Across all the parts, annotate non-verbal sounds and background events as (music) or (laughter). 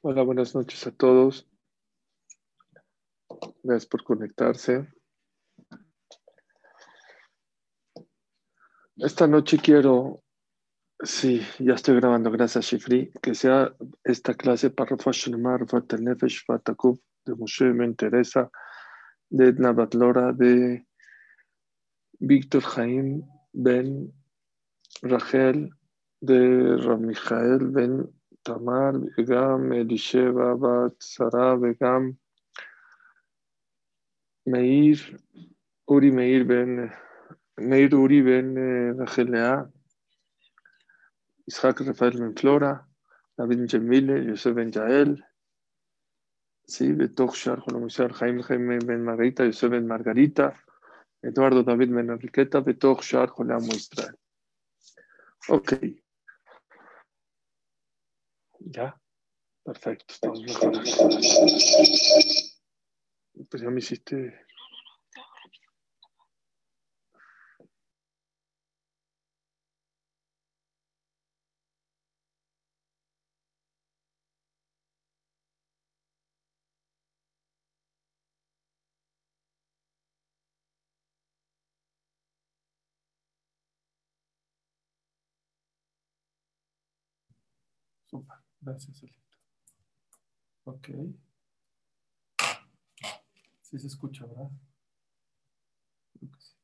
Hola, buenas noches a todos. Gracias por conectarse. Esta noche quiero, sí, ya estoy grabando, gracias Shifri, que sea esta clase para Rafashlemar, Nefesh, Fatakuf, de Moshe Ben Teresa, de Edna Batlora, de Víctor Jaim Ben Rachel, de Ramijael Ben Tamar, וגם אלישבע בת שרה, וגם מאיר, אורי מאיר בן, מאיר אורי בן רחל לאה, יצחק רפאל בן פלורה, דוד בן ג'מילה, יוסף בן ג'אל, sí, בתוך שאר חלומוסיאל, חיים חיים בן מרגריטה, יוסף בן מרגריטה, אדוארדו דוד בן אריקטה, בתוך שאר חולי עמו ישראל. אוקיי. Ya, perfecto, estamos mejor. Pues ya me hiciste. Super. Gracias, Elito. Ok. Sí se escucha, ¿verdad? Creo que sí.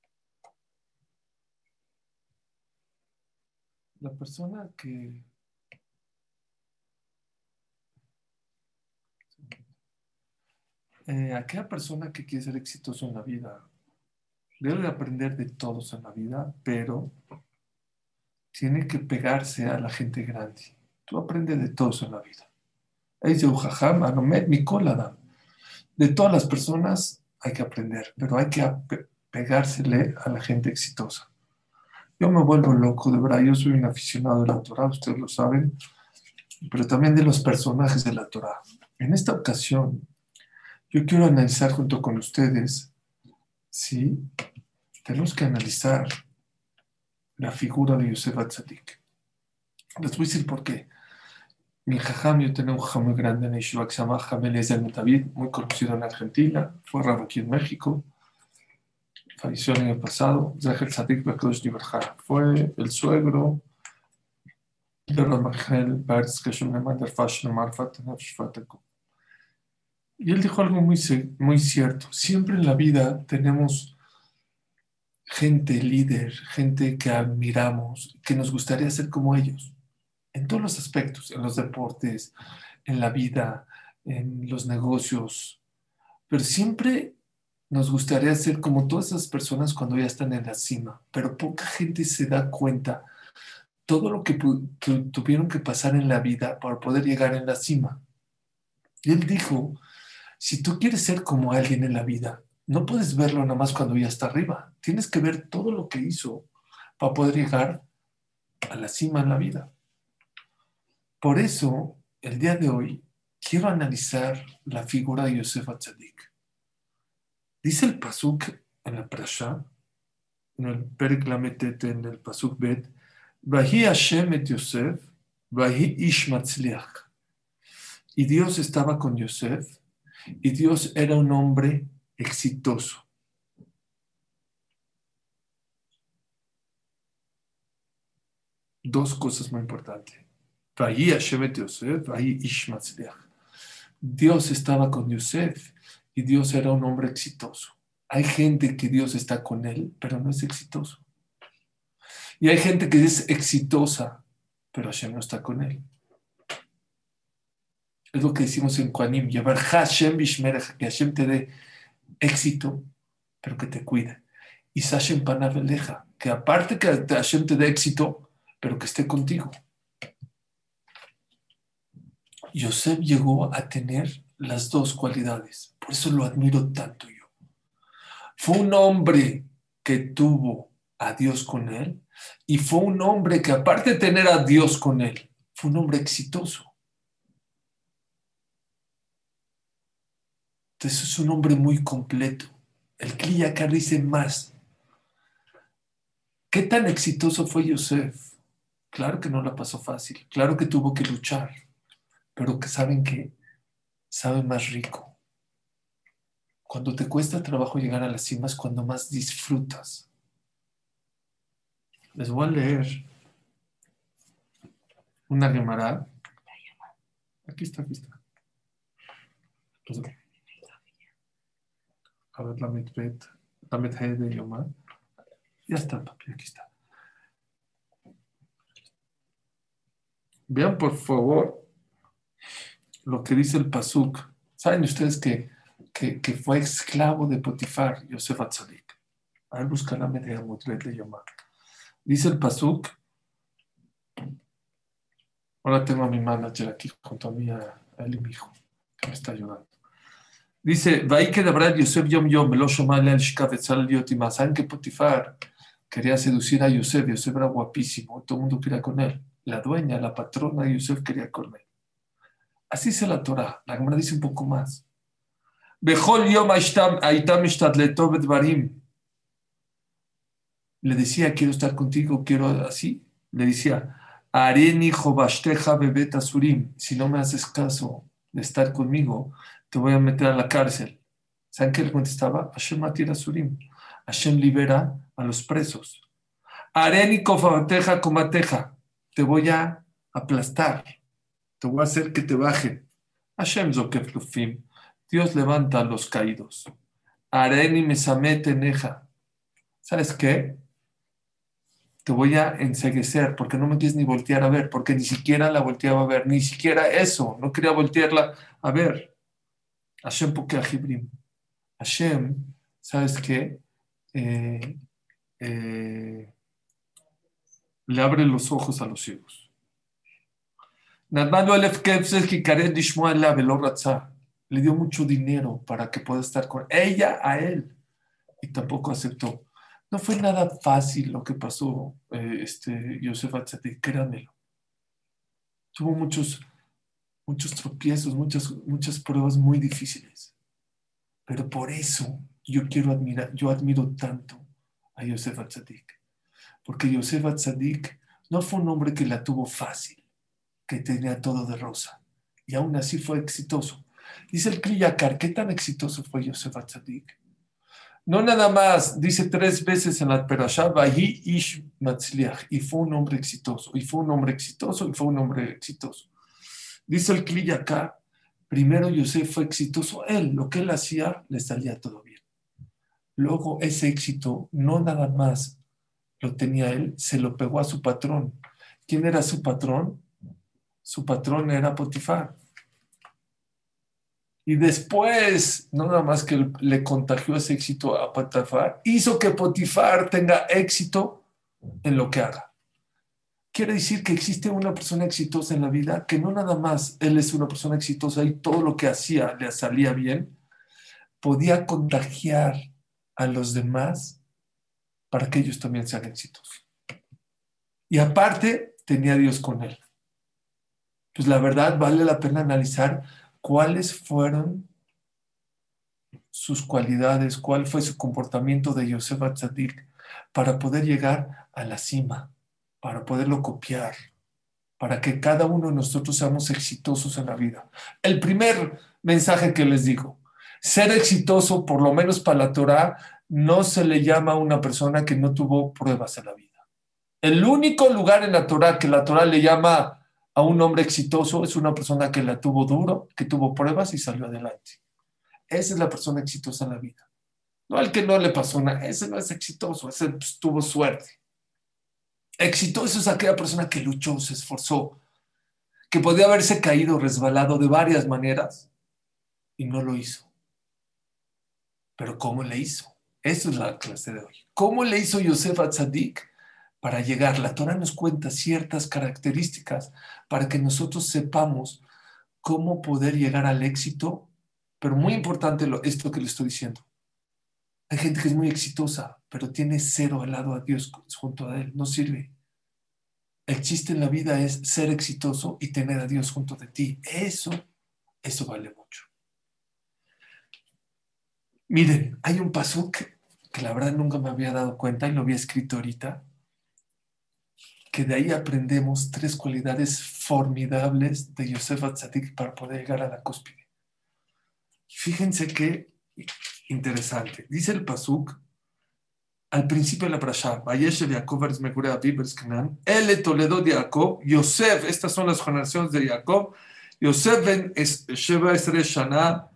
La persona que... Eh, aquella persona que quiere ser exitoso en la vida debe aprender de todos en la vida, pero tiene que pegarse a la gente grande. Tú aprendes de todos en la vida. De todas las personas hay que aprender, pero hay que pegársele a la gente exitosa. Yo me vuelvo loco, de verdad. Yo soy un aficionado de la Torah, ustedes lo saben, pero también de los personajes de la Torah. En esta ocasión, yo quiero analizar junto con ustedes, ¿sí? Tenemos que analizar la figura de Yosef Atzadik. Les voy a decir por qué. Mi jajam, yo tenía un jajam muy grande en Yeshiva que se llama Jamel David, muy conocido en Argentina, fue aquí en México, falleció el año pasado, Zahel Sadik fue el suegro de Ramachel Bertz, que yo me mandé Fashion Marfat Y él dijo algo muy, muy cierto, siempre en la vida tenemos gente líder, gente que admiramos, que nos gustaría ser como ellos en todos los aspectos, en los deportes, en la vida, en los negocios, pero siempre nos gustaría ser como todas esas personas cuando ya están en la cima, pero poca gente se da cuenta todo lo que, tuvieron que pasar en la vida para poder llegar en la cima. Y él dijo, si tú quieres ser como alguien en la vida, no puedes verlo nada más cuando ya está arriba, tienes que ver todo lo que hizo para poder llegar a la cima en la vida. Por eso, el día de hoy, quiero analizar la figura de Yosef Atzadik. Dice el Pasuk en la Prasha, en el Periklametet, en el Pasuk Bet, Vahi Hashem et Yosef, Vahi Ish Y Dios estaba con Yosef, y Dios era un hombre exitoso. Dos cosas muy importantes. Dios estaba con Yosef y Dios era un hombre exitoso. Hay gente que Dios está con él, pero no es exitoso. Y hay gente que es exitosa, pero Hashem no está con él. Es lo que decimos en Kuanim, llevar Hashem que Hashem te dé éxito, pero que te cuide. Y Sashem Panaveleja, que aparte que Hashem te dé éxito, pero que esté contigo. Yosef llegó a tener las dos cualidades, por eso lo admiro tanto yo. Fue un hombre que tuvo a Dios con él y fue un hombre que aparte de tener a Dios con él, fue un hombre exitoso. Entonces es un hombre muy completo. El Kliyakar dice más. ¿Qué tan exitoso fue Yosef? Claro que no la pasó fácil, claro que tuvo que luchar pero que saben que saben más rico. Cuando te cuesta trabajo llegar a la cima es cuando más disfrutas. Les voy a leer una Gemara. Aquí está, aquí está. A ver, la mitbet, la de Yomar. Ya está papi, aquí está. Vean por favor lo que dice el Pasuk. ¿Saben ustedes que, que, fue esclavo de Potifar, Yosef Atzadik? A ver, busca la media de Yomar. Dice el Pasuk. Ahora tengo a mi manager aquí junto a mí, a, él y mi hijo, que me está ayudando. Dice, Yosef Yom Yom, lo ¿Saben que Potifar quería seducir a Yosef? Yosef era guapísimo, todo el mundo quería con él. La dueña, la patrona de Yosef quería con él. Así se la Torah. La Gemara dice un poco más. Le decía, quiero estar contigo, quiero así. Le decía, Areni bebeta surim. Si no me haces caso de estar conmigo, te voy a meter a la cárcel. ¿Saben qué le contestaba? Hashem matira surim. Hashem libera a los presos. Areni kofateja comateja. Te voy a aplastar. Te voy a hacer que te bajen. Hashem zokeflufim. Dios levanta a los caídos. Areni mesamete neja. ¿Sabes qué? Te voy a enseguecer porque no me quieres ni voltear a ver, porque ni siquiera la volteaba a ver, ni siquiera eso, no quería voltearla a ver. Hashem porque Jibrim. Hashem, ¿sabes qué? Eh, eh, le abre los ojos a los ciegos. Le dio mucho dinero para que pueda estar con ella a él y tampoco aceptó. No fue nada fácil lo que pasó, eh, este, Yosef Atzadik, créanmelo. Tuvo muchos muchos tropiezos, muchas, muchas pruebas muy difíciles. Pero por eso yo quiero admirar, yo admiro tanto a Yosef Atzadik. Porque Yosef Atzadik no fue un hombre que la tuvo fácil, que tenía todo de rosa. Y aún así fue exitoso. Dice el Kriyakar, ¿qué tan exitoso fue Yosef Atzadik? No nada más, dice tres veces en la Perashá, Ish y fue un hombre exitoso, y fue un hombre exitoso, y fue un hombre exitoso. Dice el acá, primero Yosef fue exitoso, él, lo que él hacía, le salía todo bien. Luego ese éxito no nada más lo tenía él, se lo pegó a su patrón. ¿Quién era su patrón? Su patrón era Potifar. Y después, no nada más que le contagió ese éxito a Potifar, hizo que Potifar tenga éxito en lo que haga. Quiere decir que existe una persona exitosa en la vida, que no nada más él es una persona exitosa y todo lo que hacía le salía bien, podía contagiar a los demás para que ellos también sean exitosos. Y aparte, tenía Dios con él. Pues la verdad vale la pena analizar cuáles fueron sus cualidades, cuál fue su comportamiento de Yosef Atzadik para poder llegar a la cima para poderlo copiar, para que cada uno de nosotros seamos exitosos en la vida. El primer mensaje que les digo, ser exitoso, por lo menos para la Torah, no se le llama a una persona que no tuvo pruebas en la vida. El único lugar en la Torah que la Torah le llama a un hombre exitoso es una persona que la tuvo duro, que tuvo pruebas y salió adelante. Esa es la persona exitosa en la vida. No el que no le pasó nada, ese no es exitoso, ese pues, tuvo suerte. Exitoso es aquella persona que luchó, se esforzó, que podía haberse caído, resbalado de varias maneras y no lo hizo. Pero ¿cómo le hizo? Eso es la clase de hoy. ¿Cómo le hizo Yosef a Tzadik para llegar? La Torah nos cuenta ciertas características para que nosotros sepamos cómo poder llegar al éxito, pero muy importante esto que le estoy diciendo. Hay gente que es muy exitosa, pero tiene cero al lado a Dios junto a Él. No sirve. El chiste en la vida es ser exitoso y tener a Dios junto de ti. Eso, eso vale mucho. Miren, hay un paso que, la verdad nunca me había dado cuenta y lo había escrito ahorita, que de ahí aprendemos tres cualidades formidables de Yosef Atzadik para poder llegar a la cúspide. Fíjense qué interesante. Dice el Pasuk al principio de la Prashá, Vayeshev Yaakov Eres Megure Ele Toledo de Jacob, Yosef, estas son las generaciones de Jacob, Yosef ben Sheba Esre Shana,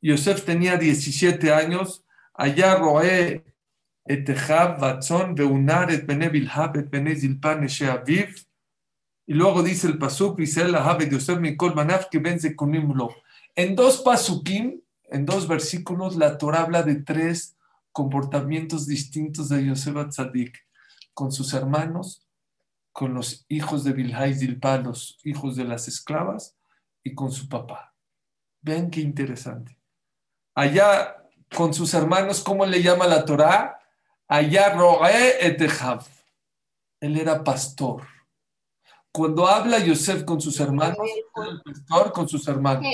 Yosef tenía 17 años, allá Bene Bilhab, Et Bene Zilpan, Eshe Aviv, y luego dice el Pasuk, dice el Ahab de Yosef Mikol que vence con En dos Pasukim, en dos versículos, la Torah habla de tres comportamientos distintos de Yosef Tzadik con sus hermanos, con los hijos de Bilhai Zilpa, los hijos de las esclavas, y con su papá. Vean qué interesante. Allá con sus hermanos, ¿cómo le llama la Torah? Allá Roe Etehav. Él era pastor. Cuando habla Yosef con sus hermanos, el pastor con sus hermanos.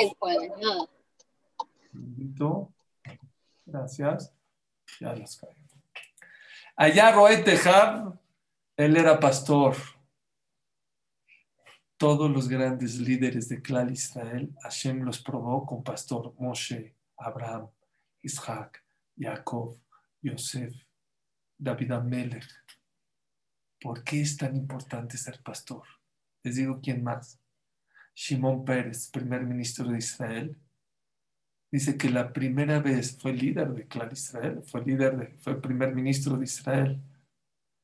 Gracias. Ya las. Allá Roé Tejab, él era pastor. Todos los grandes líderes de Clal Israel, Hashem los probó con pastor Moshe, Abraham, Isaac, Jacob, Yosef, David Amelech. ¿Por qué es tan importante ser pastor? Les digo quién más. Shimon Pérez, primer ministro de Israel, dice que la primera vez fue líder de Clan Israel, fue líder, de, fue primer ministro de Israel.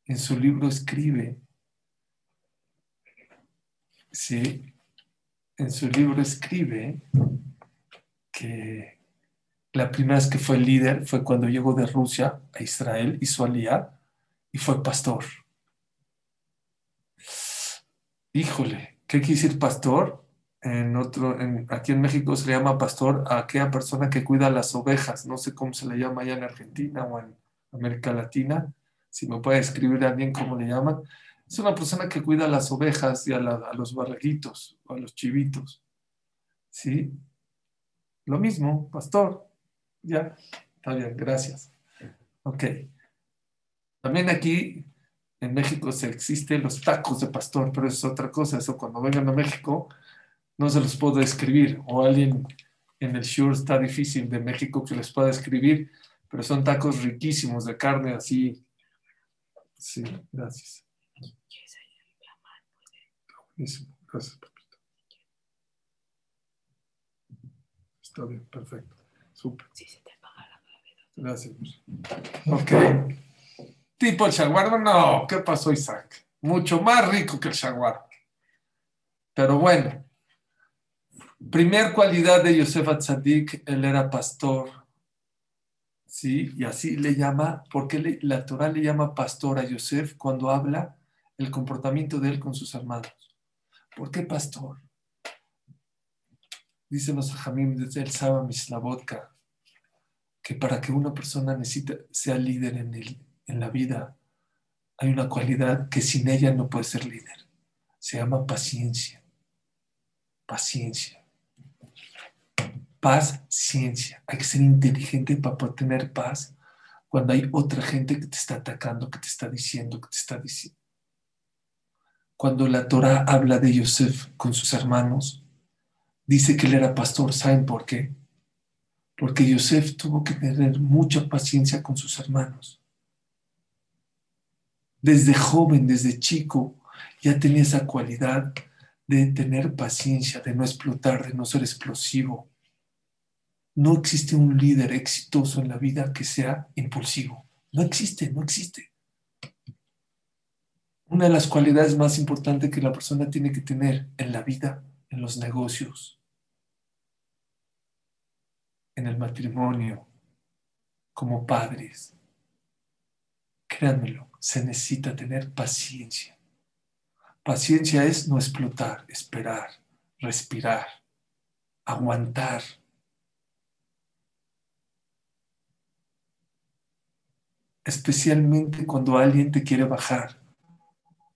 En su libro escribe, sí, en su libro escribe que la primera vez que fue líder fue cuando llegó de Rusia a Israel, y su alía y fue pastor. Híjole, ¿qué quiere decir pastor? en otro, en, aquí en México se le llama pastor a aquella persona que cuida las ovejas, no sé cómo se le llama allá en Argentina o en América Latina, si me puede escribir alguien cómo le llaman, es una persona que cuida las ovejas y a, los barreguitos o a los chivitos, ¿sí? Lo mismo, pastor, ya, está bien, gracias. Ok. También aquí en México se existen los tacos de pastor, pero es otra cosa, eso cuando vengan a México no se los puedo escribir, o alguien en el Shure está difícil de México que les pueda escribir, pero son tacos riquísimos de carne así. Sí, gracias. Buenísimo, gracias, papito. Está bien, perfecto. Súper. Gracias. Ok. Tipo el shawarma, no. ¿Qué pasó, Isaac? Mucho más rico que el shawarma. Pero bueno, Primer cualidad de Yosef Atzadik, él era pastor. ¿Sí? Y así le llama, porque la Torah le llama pastor a Yosef cuando habla el comportamiento de él con sus hermanos. ¿Por qué pastor? Dicen los Jamim desde el Saba Mislavodka que para que una persona necesite, sea líder en, el, en la vida, hay una cualidad que sin ella no puede ser líder. Se llama paciencia. Paciencia paz, ciencia. Hay que ser inteligente para poder tener paz cuando hay otra gente que te está atacando, que te está diciendo, que te está diciendo. Cuando la Torah habla de Yosef con sus hermanos, dice que él era pastor. ¿Saben por qué? Porque Yosef tuvo que tener mucha paciencia con sus hermanos. Desde joven, desde chico, ya tenía esa cualidad de tener paciencia, de no explotar, de no ser explosivo, no existe un líder exitoso en la vida que sea impulsivo. No existe, no existe. Una de las cualidades más importantes que la persona tiene que tener en la vida, en los negocios, en el matrimonio, como padres, créanmelo, se necesita tener paciencia. Paciencia es no explotar, esperar, respirar, aguantar especialmente cuando alguien te quiere bajar,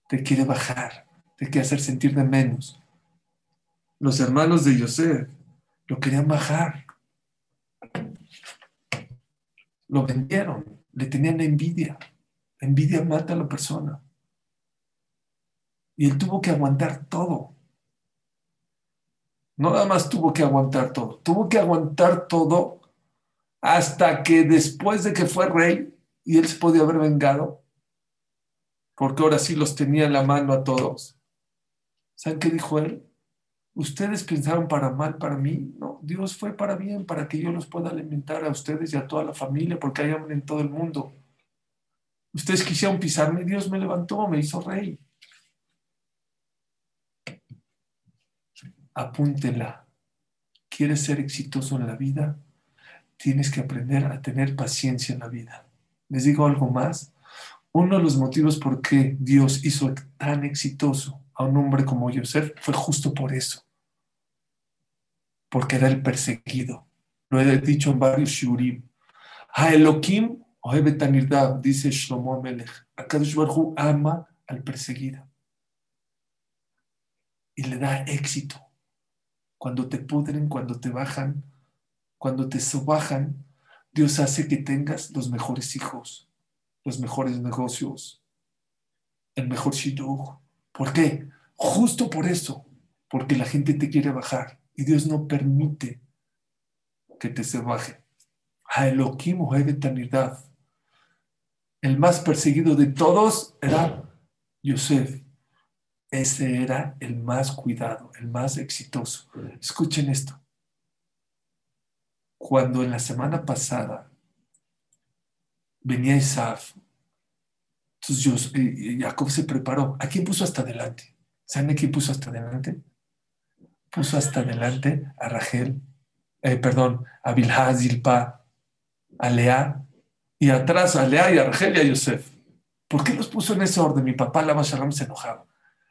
te quiere bajar, te quiere hacer sentir de menos. Los hermanos de José lo querían bajar, lo vendieron, le tenían envidia. envidia mata a la persona. Y él tuvo que aguantar todo. No nada más tuvo que aguantar todo, tuvo que aguantar todo hasta que después de que fue rey y él se podía haber vengado, porque ahora sí los tenía en la mano a todos. ¿Saben qué dijo él? Ustedes pensaron para mal para mí, no, Dios fue para bien, para que yo los pueda alimentar a ustedes y a toda la familia, porque hay hambre en todo el mundo. Ustedes quisieron pisarme, Dios me levantó, me hizo rey. Apúntela. ¿Quieres ser exitoso en la vida? Tienes que aprender a tener paciencia en la vida. Les digo algo más. Uno de los motivos por qué Dios hizo tan exitoso a un hombre como Yosef fue justo por eso. Porque era el perseguido. Lo he dicho en varios shurim. A Elohim, dice Shlomo Melech. Akadosh Baruj ama al perseguido. Y le da éxito. Cuando te pudren, cuando te bajan, cuando te sobajan, Dios hace que tengas los mejores hijos, los mejores negocios, el mejor shidduch. ¿Por qué? Justo por eso, porque la gente te quiere bajar y Dios no permite que te se baje. A Elohim Tanidad. El más perseguido de todos era Yosef. Ese era el más cuidado, el más exitoso. Escuchen esto. Cuando en la semana pasada venía Isaf, entonces Jacob se preparó. ¿A quién puso hasta adelante? ¿Saben a quién puso hasta adelante? Puso hasta adelante a Rachel, eh, perdón, a Bilha, Zilpa, a Lea, y atrás a Lea y a Rachel y a Yosef. ¿Por qué los puso en ese orden? Mi papá, Lama Shalom, se enojaba.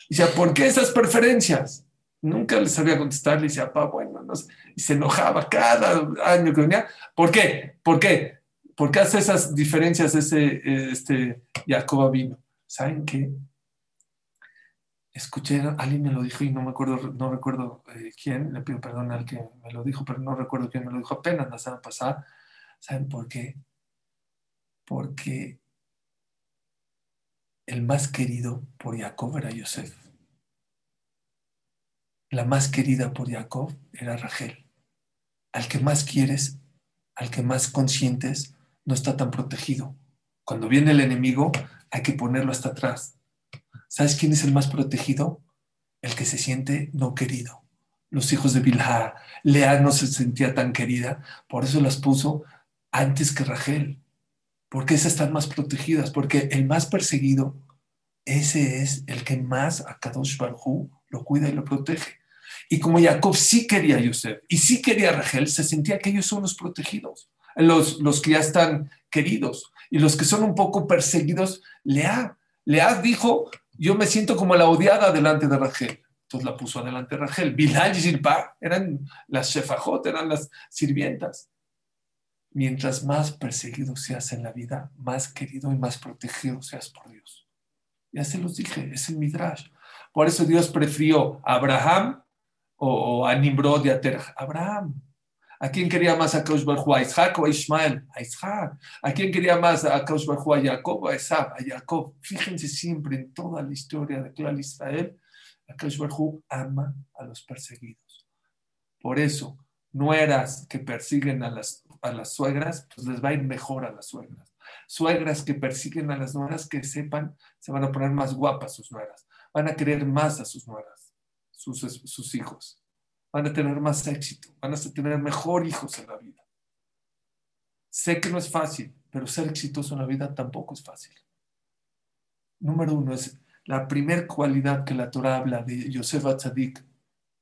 Y decía, ¿por qué esas preferencias? Nunca le sabía contestar, le decía, papá, bueno, no sé. Y se enojaba cada año que venía. ¿Por qué? ¿Por qué? ¿Por qué hace esas diferencias ese este, Jacob vino? ¿Saben qué? Escuché, alguien me lo dijo y no me acuerdo, no recuerdo eh, quién, le pido perdón al que me lo dijo, pero no recuerdo quién me lo dijo apenas la semana pasada. ¿Saben por qué? Porque el más querido por Jacob era Yosef. La más querida por Jacob era Rachel. Al que más quieres, al que más consientes, no está tan protegido. Cuando viene el enemigo, hay que ponerlo hasta atrás ¿Sabes quién es el más protegido? El que se siente no querido. Los hijos de Bilha. Lea no se sentía tan querida, por eso las puso antes que Rachel. Porque esas están más protegidas, porque el más perseguido, ese es el que más a Kadosh Barhu lo cuida y lo protege. Y como Jacob sí quería a Yosef y sí quería a Rachel, se sentía que ellos son los protegidos, los, los que ya están queridos. Y los que son un poco perseguidos, Lea. Lea dijo, yo me siento como la odiada delante de Rachel. Entonces la puso adelante Rachel. Bilal y Zilpa eran las shefajot, eran las sirvientas. Mientras más perseguido seas en la vida, más querido y más protegido seas por Dios. Ya se los dije, es el Midrash. Por eso Dios prefirió a Abraham o, a Nimrod y a Terah. Abraham, ¿A quién quería más a Kaush Barhu? ¿A Isaac o a Ismael? A Isaac. ¿A quién quería más a Kaush Barhu? ¿A Jacob o a Esab? A Jacob. Fíjense siempre en toda la historia de Clal Israel, a Kaush Barhu ama a los perseguidos. Por eso, nueras que persiguen a las, a las suegras, pues les va a ir mejor a las suegras. Suegras que persiguen a las nueras, que sepan, se van a poner más guapas sus nueras. Van a querer más a sus nueras, sus, sus hijos van a tener más éxito, van a tener mejor hijos en la vida. Sé que no es fácil, pero ser exitoso en la vida tampoco es fácil. Número uno es la primera cualidad que la Torah habla de Yosef Atzadik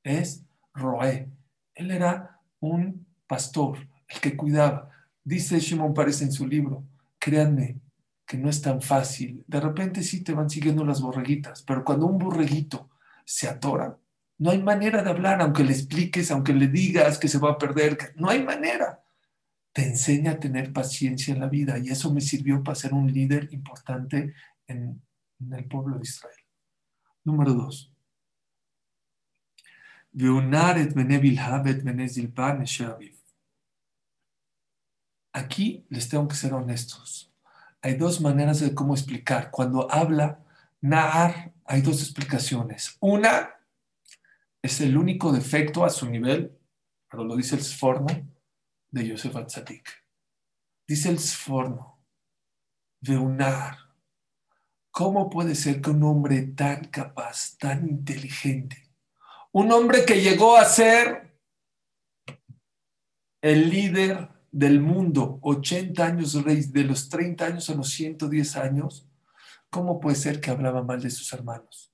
es Roé. Él era un pastor, el que cuidaba. Dice Shimon Pares en su libro, créanme que no es tan fácil. De repente sí te van siguiendo las borreguitas, pero cuando un borreguito se atora, no hay manera de hablar, aunque le expliques, aunque le digas que se va a perder, no hay manera. Te enseña a tener paciencia en la vida y eso me sirvió para ser un líder importante en, el pueblo de Israel. Número dos. Aquí les tengo que ser honestos. Hay dos maneras de cómo explicar. Cuando habla Naar, hay dos explicaciones. Una es el único defecto a su nivel, pero lo dice el Sforno, de Yosef Atzadik. Dice el Sforno, de Unar, ¿cómo puede ser que un hombre tan capaz, tan inteligente, un hombre que llegó a ser el líder del mundo, 80 años rey, de los 30 años a los 110 años, ¿cómo puede ser que hablaba mal de sus hermanos?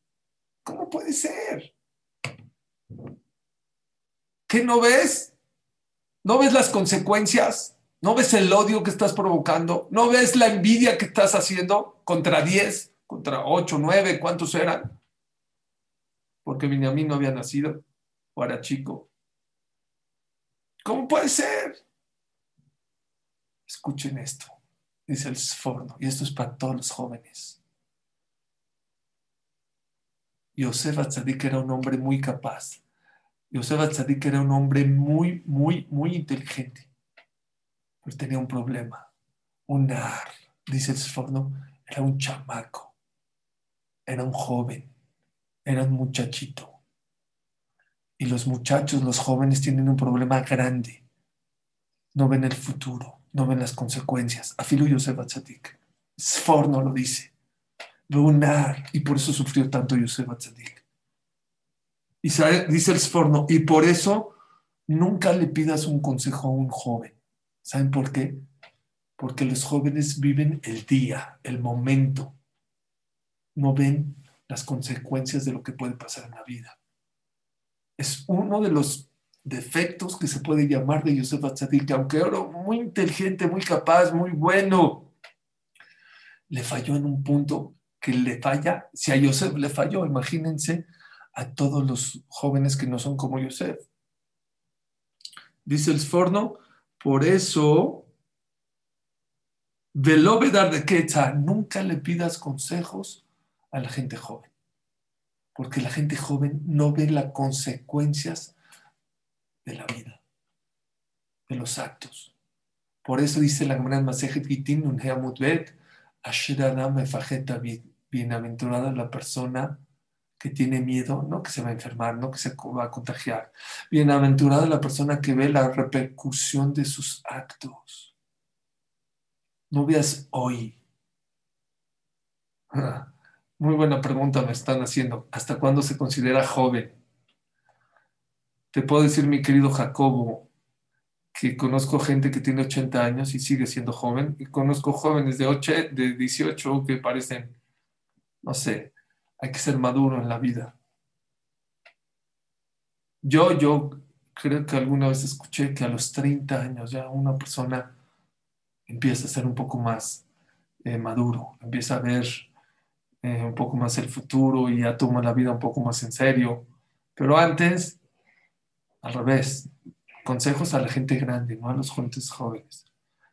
¿Cómo puede ser? ¿Qué no ves? ¿No ves las consecuencias? ¿No ves el odio que estás provocando? ¿No ves la envidia que estás haciendo contra 10, contra 8, 9? ¿Cuántos eran? Porque Benjamín no había nacido o era chico. ¿Cómo puede ser? Escuchen esto, dice el Sforno, y esto es para todos los jóvenes. Yosef Atzadik era un hombre muy capaz. Yosef Atzadik era un hombre muy, muy, muy inteligente. Pero tenía un problema. Un nar, dice Sforno, era un chamaco. Era un joven. Era un muchachito. Y los muchachos, los jóvenes tienen un problema grande. No ven el futuro no ven las consecuencias. Afilu Yosef Atzadik. Sforno lo dice. Y por eso sufrió tanto Yosef Atzadik. Y dice el Sforno, y por eso nunca le pidas un consejo a un joven. ¿Saben por qué? Porque los jóvenes viven el día, el momento. No ven las consecuencias de lo que puede pasar en la vida. Es uno de los defectos que se puede llamar de Yosef Atzadik, aunque era muy inteligente, muy capaz, muy bueno, le falló en un punto que le falla, si a Yosef le falló, imagínense a todos los jóvenes que no son como Yosef. Dice el Sforno, por eso, dar de Quetzal, nunca le pidas consejos a la gente joven, porque la gente joven no ve las consecuencias de la vida, de los actos. Por eso dice la gran Masejet Gitin, un bienaventurada la persona que tiene miedo, no que se va a enfermar, no que se va a contagiar. Bienaventurada la persona que ve la repercusión de sus actos. No veas hoy. (laughs) Muy buena pregunta me están haciendo. ¿Hasta cuándo se considera joven? Te puedo decir, mi querido Jacobo, que conozco gente que tiene 80 años y sigue siendo joven, y conozco jóvenes de, 8, de 18 que parecen, no sé, hay que ser maduro en la vida. Yo, yo creo que alguna vez escuché que a los 30 años ya una persona empieza a ser un poco más eh, maduro, empieza a ver eh, un poco más el futuro y ya toma la vida un poco más en serio. Pero antes al revés, consejos a la gente grande, no a los jóvenes jóvenes.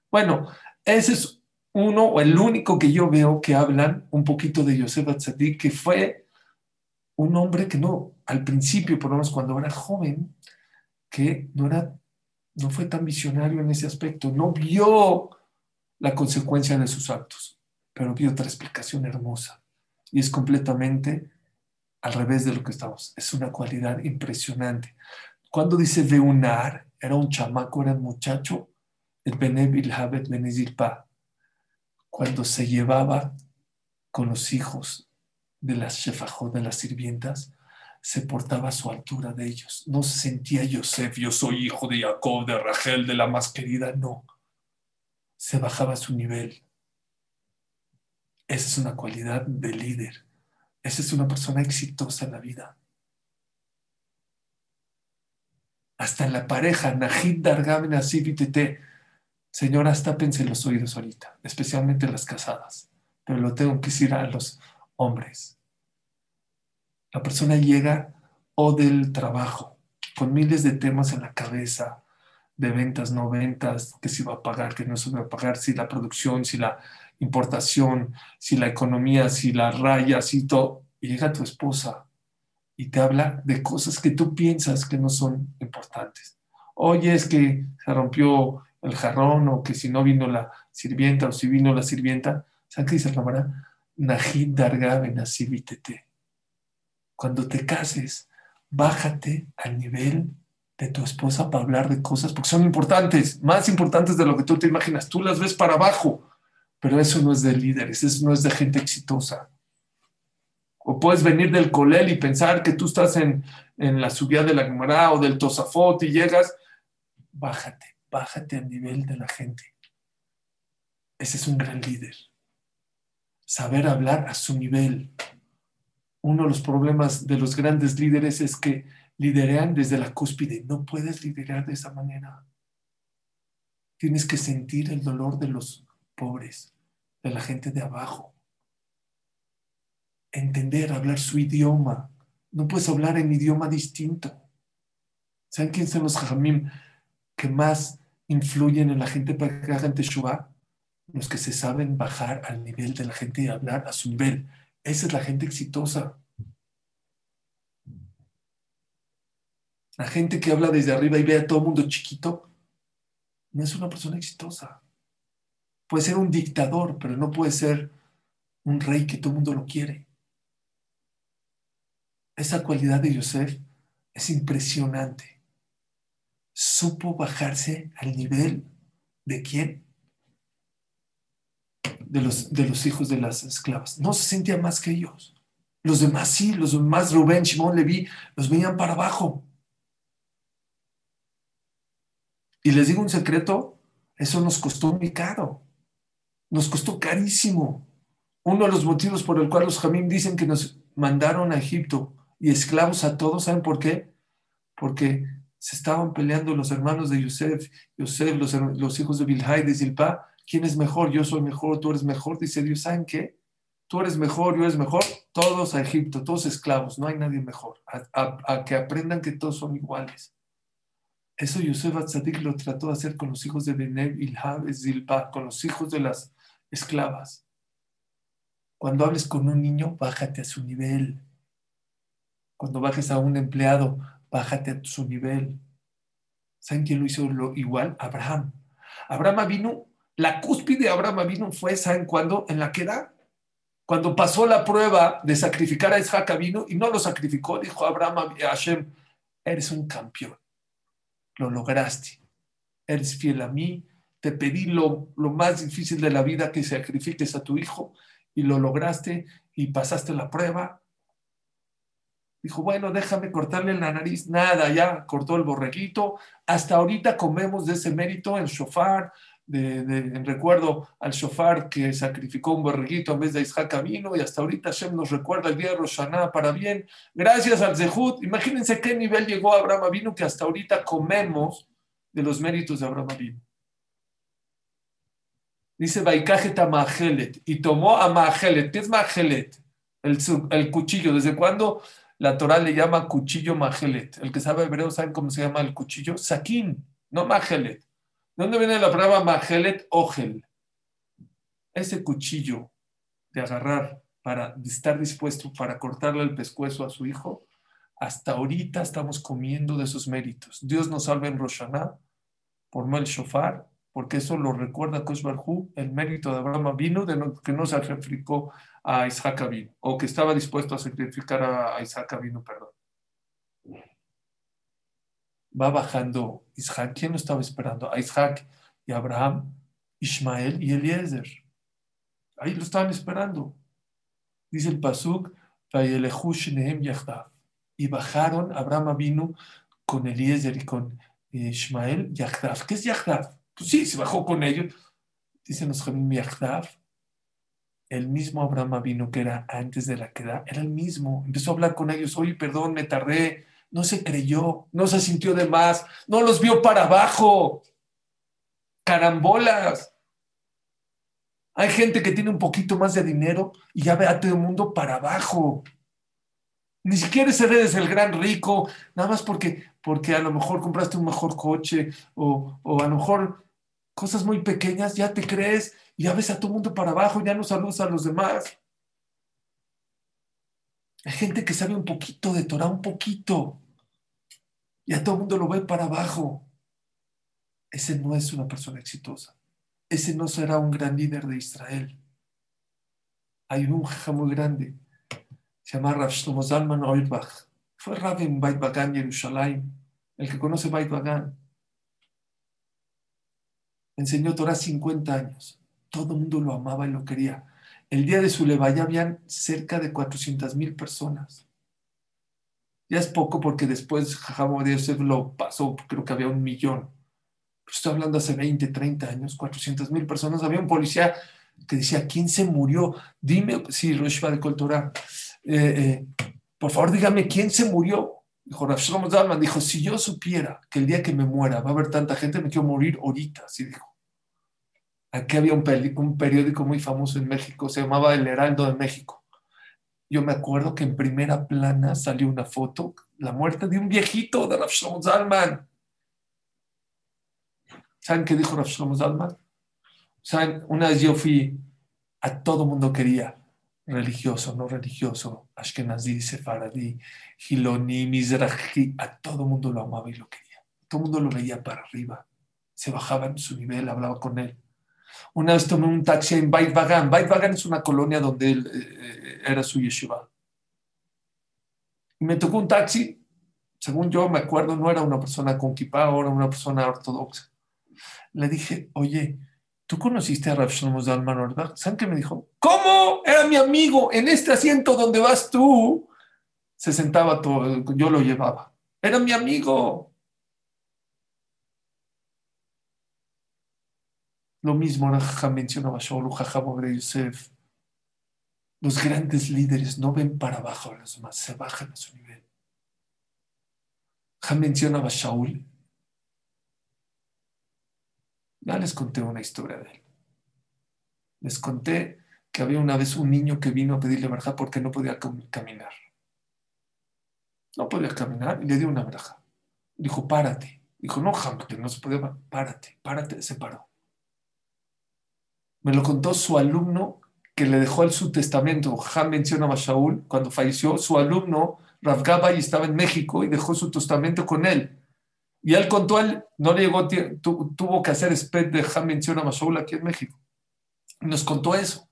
Bueno, ese es uno o el único que yo veo que hablan un poquito de Yosef Atzadik, que fue un hombre que no, al principio, por lo menos cuando era joven, que no, era, no fue tan visionario en ese aspecto, no vio la consecuencia de sus actos, pero vio otra explicación hermosa. Y es completamente al revés de lo que estamos. Es una cualidad impresionante. Cuando dice Veunar, era un chamaco, era un muchacho, el Benebil Habet Benizilpa, cuando se llevaba con los hijos de las shefajot, de las sirvientas, se portaba a su altura de ellos. No se sentía Yosef, yo soy hijo de Jacob, de Rachel, de la más querida, no. Se bajaba a su nivel. Esa es una cualidad de líder. Esa es una persona exitosa en la vida. hasta en la pareja, Najid Dargamen Asibitete. Señoras, tápense los oídos ahorita, especialmente las casadas, pero lo tengo que decir a los hombres. La persona llega o del trabajo, con miles de temas en la cabeza, de ventas, no ventas, que si va a pagar, que no se va a pagar, si la producción, si la importación, si la economía, si las rayas y todo. Y llega tu esposa y te habla de cosas que tú piensas que no son importantes. Oye, es que se rompió el jarrón o que si no vino la sirvienta o si vino la sirvienta, ¿sabes qué dice la Najid Darga Cuando te cases, bájate al nivel de tu esposa para hablar de cosas porque son importantes, más importantes de lo que tú te imaginas. Tú las ves para abajo, pero eso no es de líderes, eso no es de gente exitosa. O puedes venir del colel y pensar que tú estás en, la subida de la Gemara o del Tosafot y llegas, bájate, bájate al nivel de la gente. Ese es un gran líder. Saber hablar a su nivel. Uno de los problemas de los grandes líderes es que liderean desde la cúspide. No puedes liderar de esa manera. Tienes que sentir el dolor de los pobres, de la gente de abajo. Entender, hablar su idioma. No puedes hablar en idioma distinto. ¿Saben quién son los jajamim que más influyen en la gente para que hagan teshuva? Los que se saben bajar al nivel de la gente y hablar a su nivel. Esa es la gente exitosa. La gente que habla desde arriba y ve a todo el mundo chiquito, no es una persona exitosa. Puede ser un dictador, pero no puede ser un rey que todo el mundo lo quiere. Esa cualidad de Yosef es impresionante. Supo bajarse al nivel de quién? De los, de los hijos de las esclavas. No se sentía más que ellos. Los demás sí, los demás Rubén, Shimon, Levi, los veían para abajo. Y les digo un secreto, eso nos costó muy caro. Nos costó carísimo. Uno de los motivos por el cual los jamín dicen que nos mandaron a Egipto y esclavos a todos, ¿saben por qué? Porque se estaban peleando los hermanos de Yosef, Yosef, los, hijos de Bilhai, de Zilpa, ¿quién es mejor? Yo soy mejor, tú eres mejor. Dice Dios, ¿saben qué? Tú eres mejor, yo eres mejor, todos a Egipto, todos esclavos, no hay nadie mejor. a que aprendan que todos son iguales. Eso Yosef Atzadik lo trató de hacer con los hijos de Beneb, Ilhab, Zilpa, con los hijos de las esclavas. Cuando hables con un niño, bájate a su nivel. Cuando bajes a un empleado, bájate a su nivel. ¿Saben quién lo hizo lo igual? Abraham. Abraham vino, la cúspide de Abraham vino fue, ¿saben cuándo? En la queda. Cuando pasó la prueba de sacrificar a Isaac vino y no lo sacrificó, dijo Abraham a Hashem, eres un campeón lo lograste. Eres fiel a mí, te pedí lo, más difícil de la vida, que sacrifiques a tu hijo, y lo lograste y pasaste la prueba. Dijo, bueno, déjame cortarle la nariz. Nada, ya cortó el borreguito. Hasta ahorita comemos de ese mérito en shofar, de, en recuerdo al shofar que sacrificó un borreguito en vez de Isaac vino, y hasta ahorita Hashem nos recuerda el día de Roshaná para bien. Gracias al Zehut. Imagínense qué nivel llegó Abraham vino que hasta ahorita comemos de los méritos de Abraham vino. Dice Baikajeta Mahelet, y tomó a Mahelet. ¿Qué es Mahelet? El, el cuchillo. ¿Desde cuándo la Torah le llama cuchillo Mahelet? El que sabe hebreo, ¿saben cómo se llama el cuchillo? Saquín, no Mahelet. ¿De dónde viene la palabra Mahelet Ogel? Ese cuchillo de agarrar para estar dispuesto para cortarle el pescuezo a su hijo, hasta ahorita estamos comiendo de sus méritos. Dios nos salve en Roshaná por no el shofar, porque eso lo recuerda Kosh el mérito de Abraham vino de que no se sacrificó a Isaac vino, o que estaba dispuesto a sacrificar a Isaac vino, perdón va bajando Isaac. ¿Quién lo estaba esperando? A Isaac y Abraham, Ismael y Eliezer. Ahí lo estaban esperando. Dice el Pasuk, y bajaron, Abraham vino con Eliezer y con eh, Ismael, Yahdav. ¿Qué es Yahdav? Pues sí, se bajó con ellos. Dicen los Jamim Yahdav. El mismo Abraham vino que era antes de la queda, era el mismo. Empezó a hablar con ellos, oye, perdón, me tardé, no se creyó, no se sintió de más, no los vio para abajo. Carambolas. Hay gente que tiene un poquito más de dinero y ya ve a todo el mundo para abajo. Ni siquiera eres el gran rico, nada más porque, porque a lo mejor compraste un mejor coche o, o a lo mejor cosas muy pequeñas, ya te crees y ya ves a todo mundo para abajo, ya no saludas a los demás. Hay gente que sabe un poquito de Torah, un poquito y a todo mundo lo ve para abajo. Ese no es una persona exitosa. Ese no será un gran líder de Israel. Hay un jaja muy grande, se llama Rav Shlomo Zalman Oirbach. Fue Rav en Beit Bagan, Yerushalayim. El que conoce Beit Bagan. Enseñó Torah 50 años. Todo el mundo lo amaba y lo quería. El día de su levaya habían cerca de 400 mil personas. Ya es poco porque después Jajam Yosef lo pasó, creo que había un millón. Pero estoy hablando hace 20, 30 años, 400 mil personas. Había un policía que decía, ¿quién se murió? Dime, sí, Rosh de Coltorá, eh, eh, por favor dígame, ¿quién se murió? Dijo Rav dijo, si yo supiera que el día que me muera va a haber tanta gente, me quiero morir ahorita, así dijo. Aquí había un, un periódico muy famoso en México, se llamaba El Heraldo de México. Yo me acuerdo que en primera plana salió una foto, la muerte de un viejito de Rav Zalman. ¿Saben qué dijo Rav Zalman? ¿Saben? Una vez yo fui, a todo mundo quería, religioso, no religioso, Ashkenazi, Sefaradí, Hiloni, Mizrahi, a todo mundo lo amaba y lo quería. Todo mundo lo veía para arriba, se bajaba en su nivel, hablaba con él. Una vez tomé un taxi en Bait Bagan. Bait Bagan es una colonia donde él eh, era su yeshiva. Y me tocó un taxi, según yo me acuerdo, no era una persona con kippah, era una persona ortodoxa. Le dije, oye, ¿Tú conociste a Rav Shlomo Zalman ¿Saben qué me dijo? ¿Cómo? Era mi amigo. En este asiento donde vas tú, se sentaba todo, yo lo llevaba. Era mi amigo. Lo mismo mencionaba Shaul, de Yosef. Los grandes líderes no ven para abajo a los demás, se bajan a su nivel. Ja mencionaba Shaul ya les conté una historia de él. Les conté que había una vez un niño que vino a pedirle verja porque no podía caminar. No podía caminar y le dio una verja. Dijo, párate. Dijo, no, Hamilton, no se podía, párate, párate, se paró. Me lo contó su alumno que le dejó su testamento. Ham menciona a Shaul, cuando falleció, su alumno, Rav Gabay, estaba en México y dejó su testamento con él. Y él contó, él no le llegó, tuvo que hacer sped de Ja mención a Mashaul aquí en México. Y nos contó eso.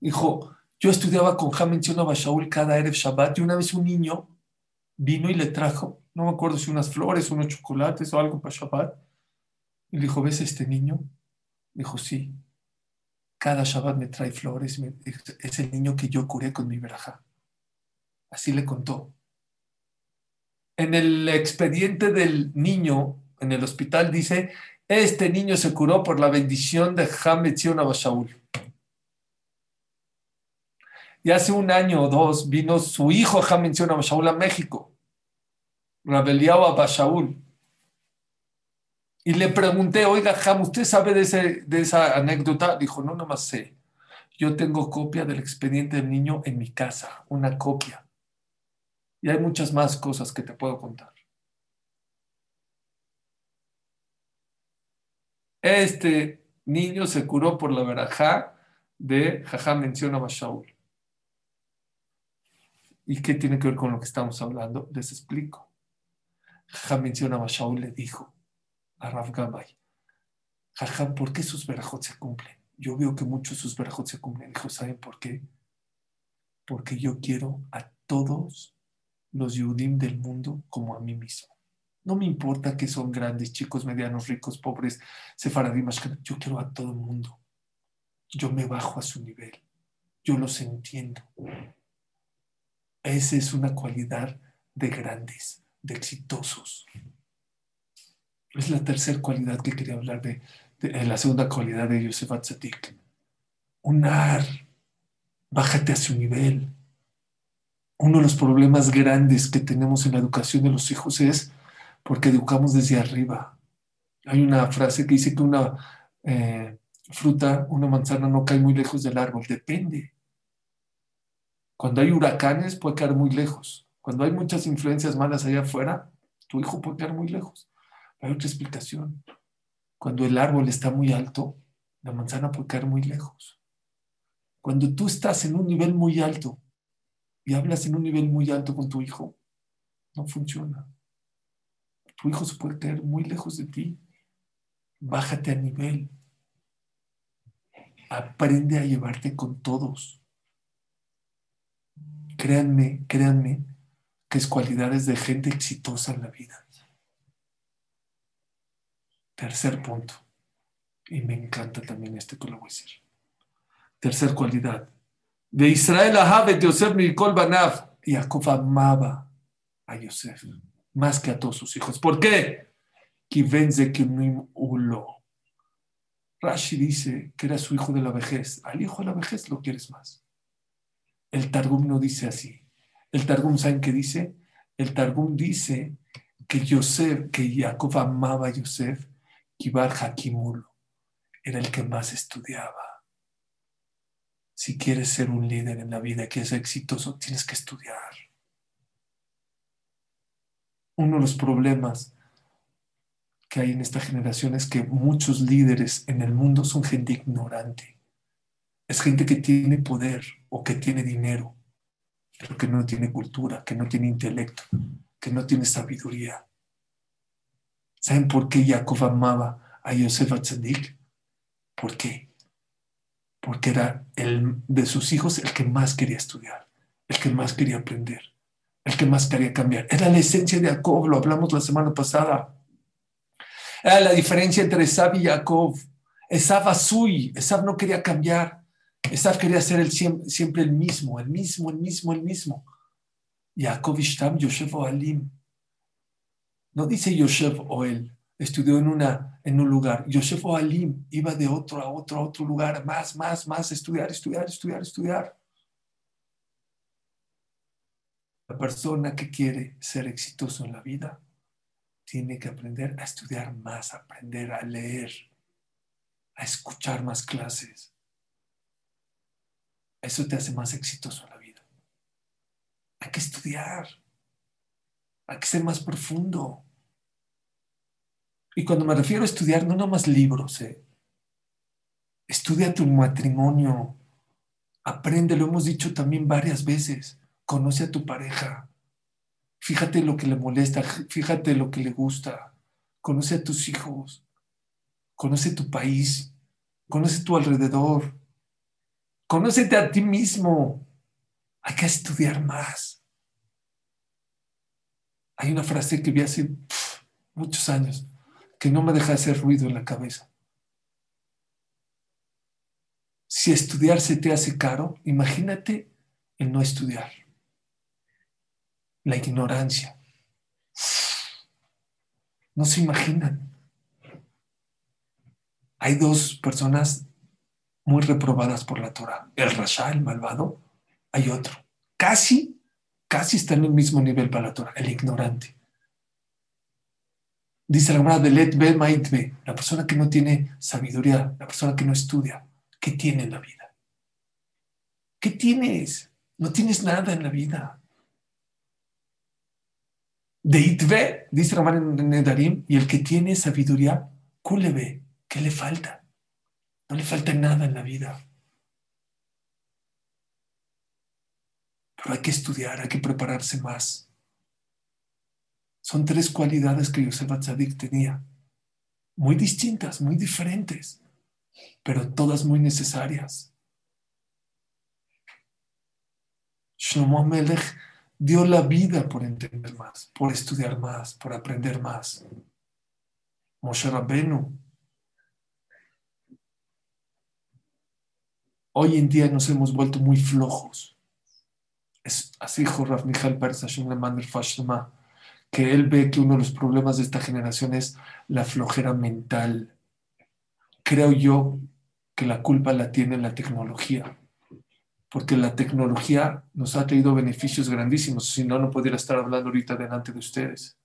Dijo, yo estudiaba con Ja mención a Mashaul cada Erev Shabbat y una vez un niño vino y le trajo, no me acuerdo si unas flores, unos chocolates o algo para Shabbat. Y le dijo, ¿ves este niño? Dijo, sí. Cada Shabbat me trae flores. Es el niño que yo curé con mi verajá. Así le contó en el expediente del niño en el hospital dice, este niño se curó por la bendición de Hametzion Abashaul. Y hace un año o dos vino su hijo Hametzion Abashaul a México, Rabeliao Abashaul. Y le pregunté, oiga, Ham, ¿usted sabe de, de esa anécdota? Dijo, no, no más sé. Yo tengo copia del expediente del niño en mi casa, una copia. Y hay muchas más cosas que te puedo contar. Este niño se curó por la verajá de Jajá menciona a Shaul. ¿Y qué tiene que ver con lo que estamos hablando? Les explico. Jajá menciona a Shaul le dijo a Rav Gabay, Jajá, ¿por qué sus verajot se cumplen? Yo veo que muchos sus verajot se cumplen. Dijo, ¿saben por qué? Porque yo quiero a todos los Yudim del mundo como a mí mismo. No me importa que son grandes, chicos, medianos, ricos, pobres, sefaradim, yo quiero a todo el mundo. Yo me bajo a su nivel. Yo los entiendo. Esa es una cualidad de grandes, de exitosos. Es la tercera cualidad que quería hablar de, la segunda cualidad de Yosef Atzadik. Unar, bájate a su nivel uno de los problemas grandes que tenemos en la educación de los hijos es porque educamos desde arriba. Hay una frase que dice que una eh, fruta, una manzana no cae muy lejos del árbol, depende. Cuando hay huracanes puede caer muy lejos. Cuando hay muchas influencias malas allá afuera, tu hijo puede caer muy lejos. Hay otra explicación. Cuando el árbol está muy alto, la manzana puede caer muy lejos. Cuando tú estás en un nivel muy alto y hablas en un nivel muy alto con tu hijo, no funciona. Tu hijo se puede caer muy lejos de ti. Bájate a nivel. Aprende a llevarte con todos. Créanme, créanme que es cualidades de gente exitosa en la vida. Tercer punto. Y me encanta también este que lo voy a decir. Tercer cualidad. De Israel a Yosef Mikol Banav. Jacob amaba a Yosef más que a todos sus hijos. ¿Por qué? Rashi dice que era su hijo de la vejez. Al hijo de la vejez lo quieres más. El Targum no dice así. El Targum, ¿saben qué dice? El Targum dice que Yosef, que Jacob amaba a Yosef, Kibar Hakimulo, era el que más estudiaba. Si quieres ser un líder en la vida, que es exitoso, tienes que estudiar. Uno de los problemas que hay en esta generación es que muchos líderes en el mundo son gente ignorante. Es gente que tiene poder o que tiene dinero, pero que no tiene cultura, que no tiene intelecto, que no tiene sabiduría. ¿Saben por qué Jacob amaba a Yosef Atzadik? ¿Por qué? Porque era el de sus hijos el que más quería estudiar, el que más quería aprender, el que más quería cambiar. Era la esencia de Jacob, lo hablamos la semana pasada. Era la diferencia entre Esab y Jacob. Esab Azui, Esab no quería cambiar. Esab quería ser el, siempre el mismo, el mismo, el mismo, el mismo. Jacob Ishtam Yosef Alim. No dice Yosef o él, estudió en, una, en un lugar. Yosef Alim iba de otro a otro a otro lugar, más, más, más, estudiar, estudiar, estudiar, estudiar. La persona que quiere ser exitoso en la vida tiene que aprender a estudiar más, aprender a leer, a escuchar más clases. Eso te hace más exitoso en la vida. Hay que estudiar, hay que ser más profundo. Y cuando me refiero a estudiar, no nomás libros, ¿eh? estudia tu matrimonio, aprende, lo hemos dicho también varias veces, conoce a tu pareja, Fíjate lo que le molesta, fíjate lo que le gusta. Conoce a tus hijos, conoce tu país, conoce tu alrededor, conócete a ti mismo. Hay que estudiar más. Hay una frase que vi hace muchos años que no me deja hacer ruido en la cabeza. Si estudiar se te hace caro, imagínate el no estudiar la ignorancia. No se imaginan. Hay dos personas muy reprobadas por la Torah. El Rasha, el malvado, hay otro. Casi, casi está en el mismo nivel para la Torah, el ignorante. Dice la Gemara de Let Be la persona que no tiene sabiduría, la persona que no estudia, ¿qué tiene en la vida? ¿Qué tienes? No tienes nada en la vida de Itve, dice Ramán en Nedarim, y el que tiene sabiduría, ve, ¿qué le falta? No le falta nada en la vida. Pero hay que estudiar, hay que prepararse más. Son tres cualidades que Yosef Atzadik tenía, muy distintas, muy diferentes, pero todas muy necesarias. Shlomo Melech dio la vida por entender más, por estudiar más, por aprender más. Moshe Rabbenu. Hoy en día nos hemos vuelto muy flojos. Es así dijo Rav Michal que él ve que uno de los problemas de esta generación es la flojera mental. Creo yo que la culpa la tiene la tecnología porque la tecnología nos ha traído beneficios grandísimos, si no, no pudiera estar hablando ahorita delante de ustedes.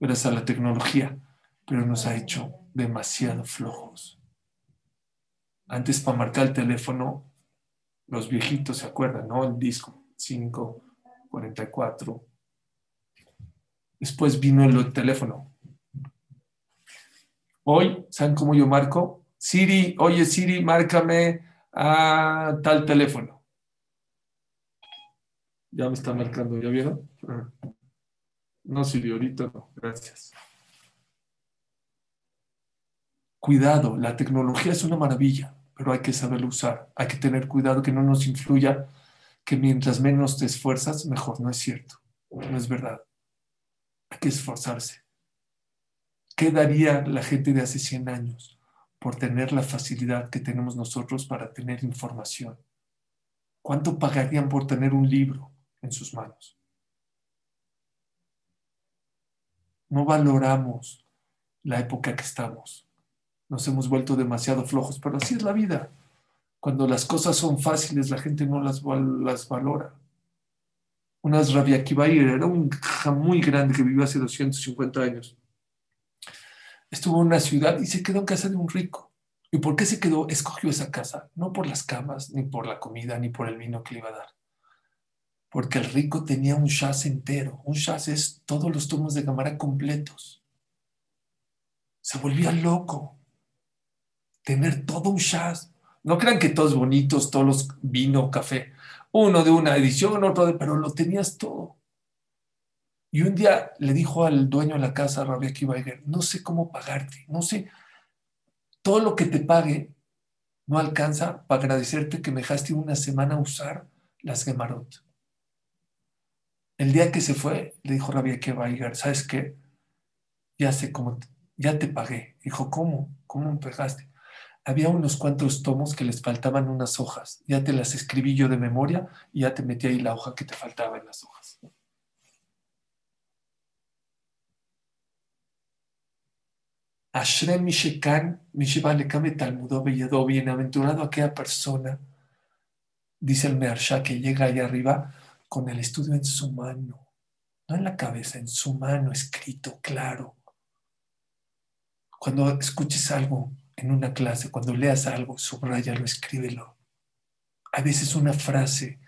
Gracias a la tecnología, pero nos ha hecho demasiado flojos. Antes para marcar el teléfono, los viejitos se acuerdan, ¿no? El disco 5, 44. Después vino el teléfono. Hoy, ¿saben cómo yo marco? Siri, oye Siri, márcame a tal teléfono. Ya me está marcando, ¿ya vieron? No sirvió ahorita, no, gracias. Cuidado, la tecnología es una maravilla, pero hay que saberlo usar. Hay que tener cuidado que no nos influya que mientras menos te esfuerzas, mejor. No es cierto, no es verdad. Hay que esforzarse. ¿Qué daría la gente de hace 100 años por tener la facilidad que tenemos nosotros para tener información? ¿Cuánto pagarían por tener un libro en sus manos? No valoramos la época que estamos. Nos hemos vuelto demasiado flojos, pero así es la vida. Cuando las cosas son fáciles, la gente no las, valora. Unas Rabia era un muy grande que vivió hace 250 años. Estuvo en una ciudad y se quedó en casa de un rico. ¿Y por qué se quedó? Escogió esa casa, no por las camas, ni por la comida, ni por el vino que le iba a dar. Porque el rico tenía un shaz entero. Un shaz es todos los tomos de cámara completos. Se volvía loco tener todo un shaz. No crean que todos bonitos, todos los vino, café. Uno de una edición, otro de, pero lo tenías todo. Y un día le dijo al dueño de la casa, Rabia Kibaiger, no sé cómo pagarte, no sé, todo lo que te pague no alcanza para agradecerte que me dejaste una semana usar las Gemarot. El día que se fue, le dijo Rabia Kibaiger, ¿sabes qué? Ya sé cómo, ya te pagué. Dijo, ¿cómo? ¿Cómo me pagaste? Había unos cuantos tomos que les faltaban unas hojas. Ya te las escribí yo de memoria y ya te metí ahí la hoja que te faltaba en las hojas. Ashrem Mishekan, Mishibalekame Talmudo Belledo, bienaventurado aquella persona, dice el Mearsha, que llega ahí arriba con el estudio en su mano, no en la cabeza, en su mano, escrito, claro. Cuando escuches algo en una clase, cuando leas algo, subrayalo, escríbelo. Hay veces una frase,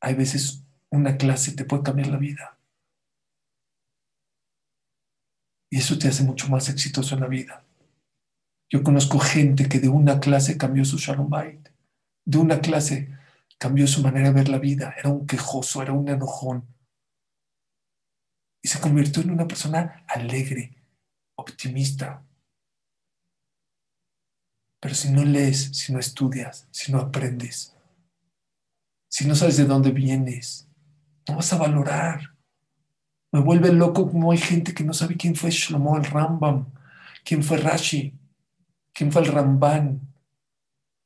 hay veces una clase te puede cambiar la vida. Y eso te hace mucho más exitoso en la vida. Yo conozco gente que de una clase cambió su shalom de una clase cambió su manera de ver la vida, era un quejoso, era un enojón. Y se convirtió en una persona alegre, optimista, pero si no lees, si no estudias, si no aprendes, si no sabes de dónde vienes, no vas a valorar. Me vuelve loco como hay gente que no sabe quién fue Shlomo el Rambam, quién fue Rashi, quién fue el Ramban.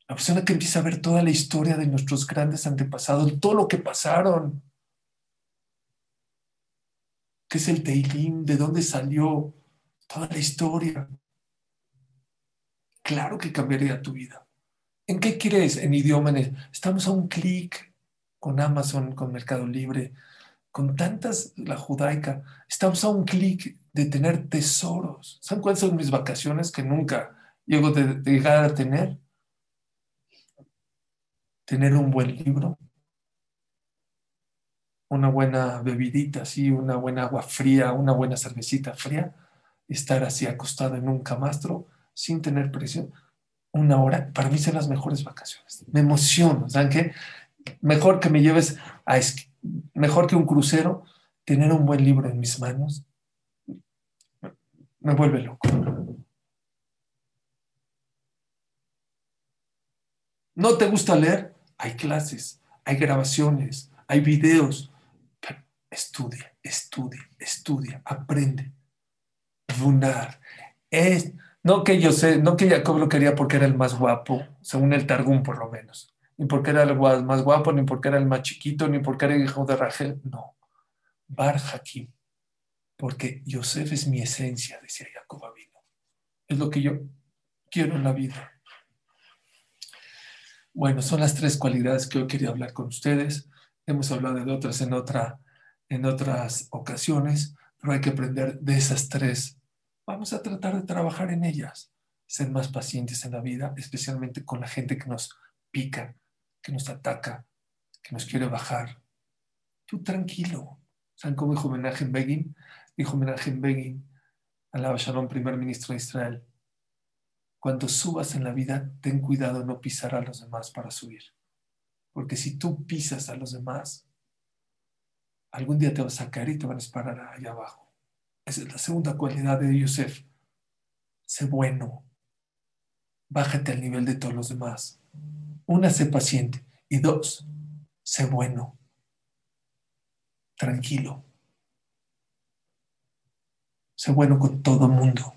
La persona que empieza a ver toda la historia de nuestros grandes antepasados, todo lo que pasaron. ¿Qué es el Teilim? ¿De dónde salió? Toda la historia claro que cambiaría tu vida. ¿En qué quieres? En idioma. Estamos a un clic con Amazon, con Mercado Libre, con tantas, la judaica. Estamos a un clic de tener tesoros. ¿Saben cuáles son mis vacaciones que nunca llego de, llegar a tener? Tener un buen libro, una buena bebidita, así, una buena agua fría, una buena cervecita fría, estar así acostado en un camastro sin tener presión, una hora, para mí son las mejores vacaciones. Me emociono, ¿saben qué? Mejor que me lleves a mejor que un crucero, tener un buen libro en mis manos, me vuelve loco. ¿No te gusta leer? Hay clases, hay grabaciones, hay videos. Estudia, estudia, estudia, aprende. Vunar. Es, no que yo sé, no que Jacob lo quería porque era el más guapo, según el Targum por lo menos, ni porque era el más guapo, ni porque era el más chiquito, ni porque era el hijo de Rachel, no. Bar Hakim, porque Yosef es mi esencia, decía Jacob Abino. Es lo que yo quiero en la vida. Bueno, son las tres cualidades que hoy quería hablar con ustedes. Hemos hablado de otras en, otra, en otras ocasiones, pero hay que aprender de esas tres vamos a tratar de trabajar en ellas, ser más pacientes en la vida, especialmente con la gente que nos pica, que nos ataca, que nos quiere bajar. Tú tranquilo. ¿Saben cómo dijo Menachem Begin? Dijo Menachem Begin, alaba Shalom, primer ministro de Israel. Cuando subas en la vida, ten cuidado no pisar a los demás para subir. Porque si tú pisas a los demás, algún día te vas a caer y te van a disparar allá abajo. Esa es la segunda cualidad de Yosef. Sé bueno. bájate al nivel de todos los demás. Una, sé paciente. Y dos, sé bueno. Tranquilo. Sé bueno con todo el mundo.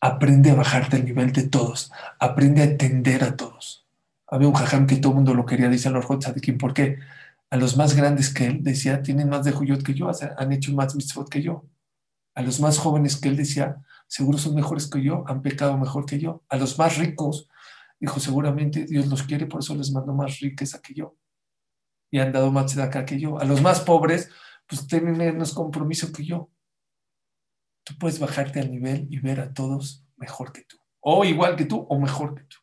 Aprende a bajarte al nivel de todos. Aprende a atender a todos. Había un jajam que todo el mundo lo quería, dice Lord Hotzadikim. ¿Por qué? A los más grandes que él decía, tienen más de Juyot que yo, han hecho más mitzvot que yo. A los más jóvenes que él decía, seguro son mejores que yo, han pecado mejor que yo. A los más ricos, dijo, seguramente Dios los quiere, por eso les mando más riqueza que yo. Y han dado más de acá que yo. A los más pobres, pues tienen menos compromiso que yo. Tú puedes bajarte al nivel y ver a todos mejor que tú. O igual que tú o mejor que tú.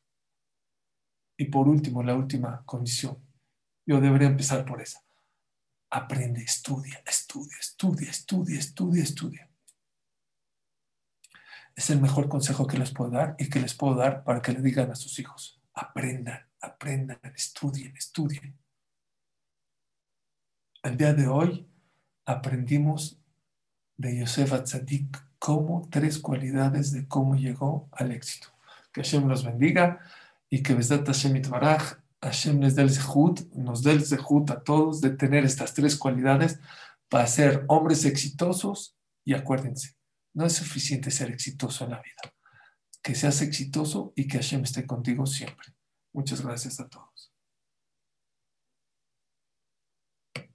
Y por último, la última condición. Yo debería empezar por esa. Aprende, estudia, estudia, estudia, estudia, estudia, estudia. Es el mejor consejo que les puedo dar y que les puedo dar para que le digan a sus hijos. Aprendan, aprendan, estudien, estudien. El día de hoy aprendimos de Yosef Atzadik como tres cualidades de cómo llegó al éxito. Que Hashem los bendiga y que Besdat Hashem Itbaraj, Hashem les dé el zehut, nos dé el zehut a todos de tener estas tres cualidades para ser hombres exitosos y acuérdense, no es suficiente ser exitoso en la vida. Que seas exitoso y que Hashem esté contigo siempre. Muchas gracias a todos.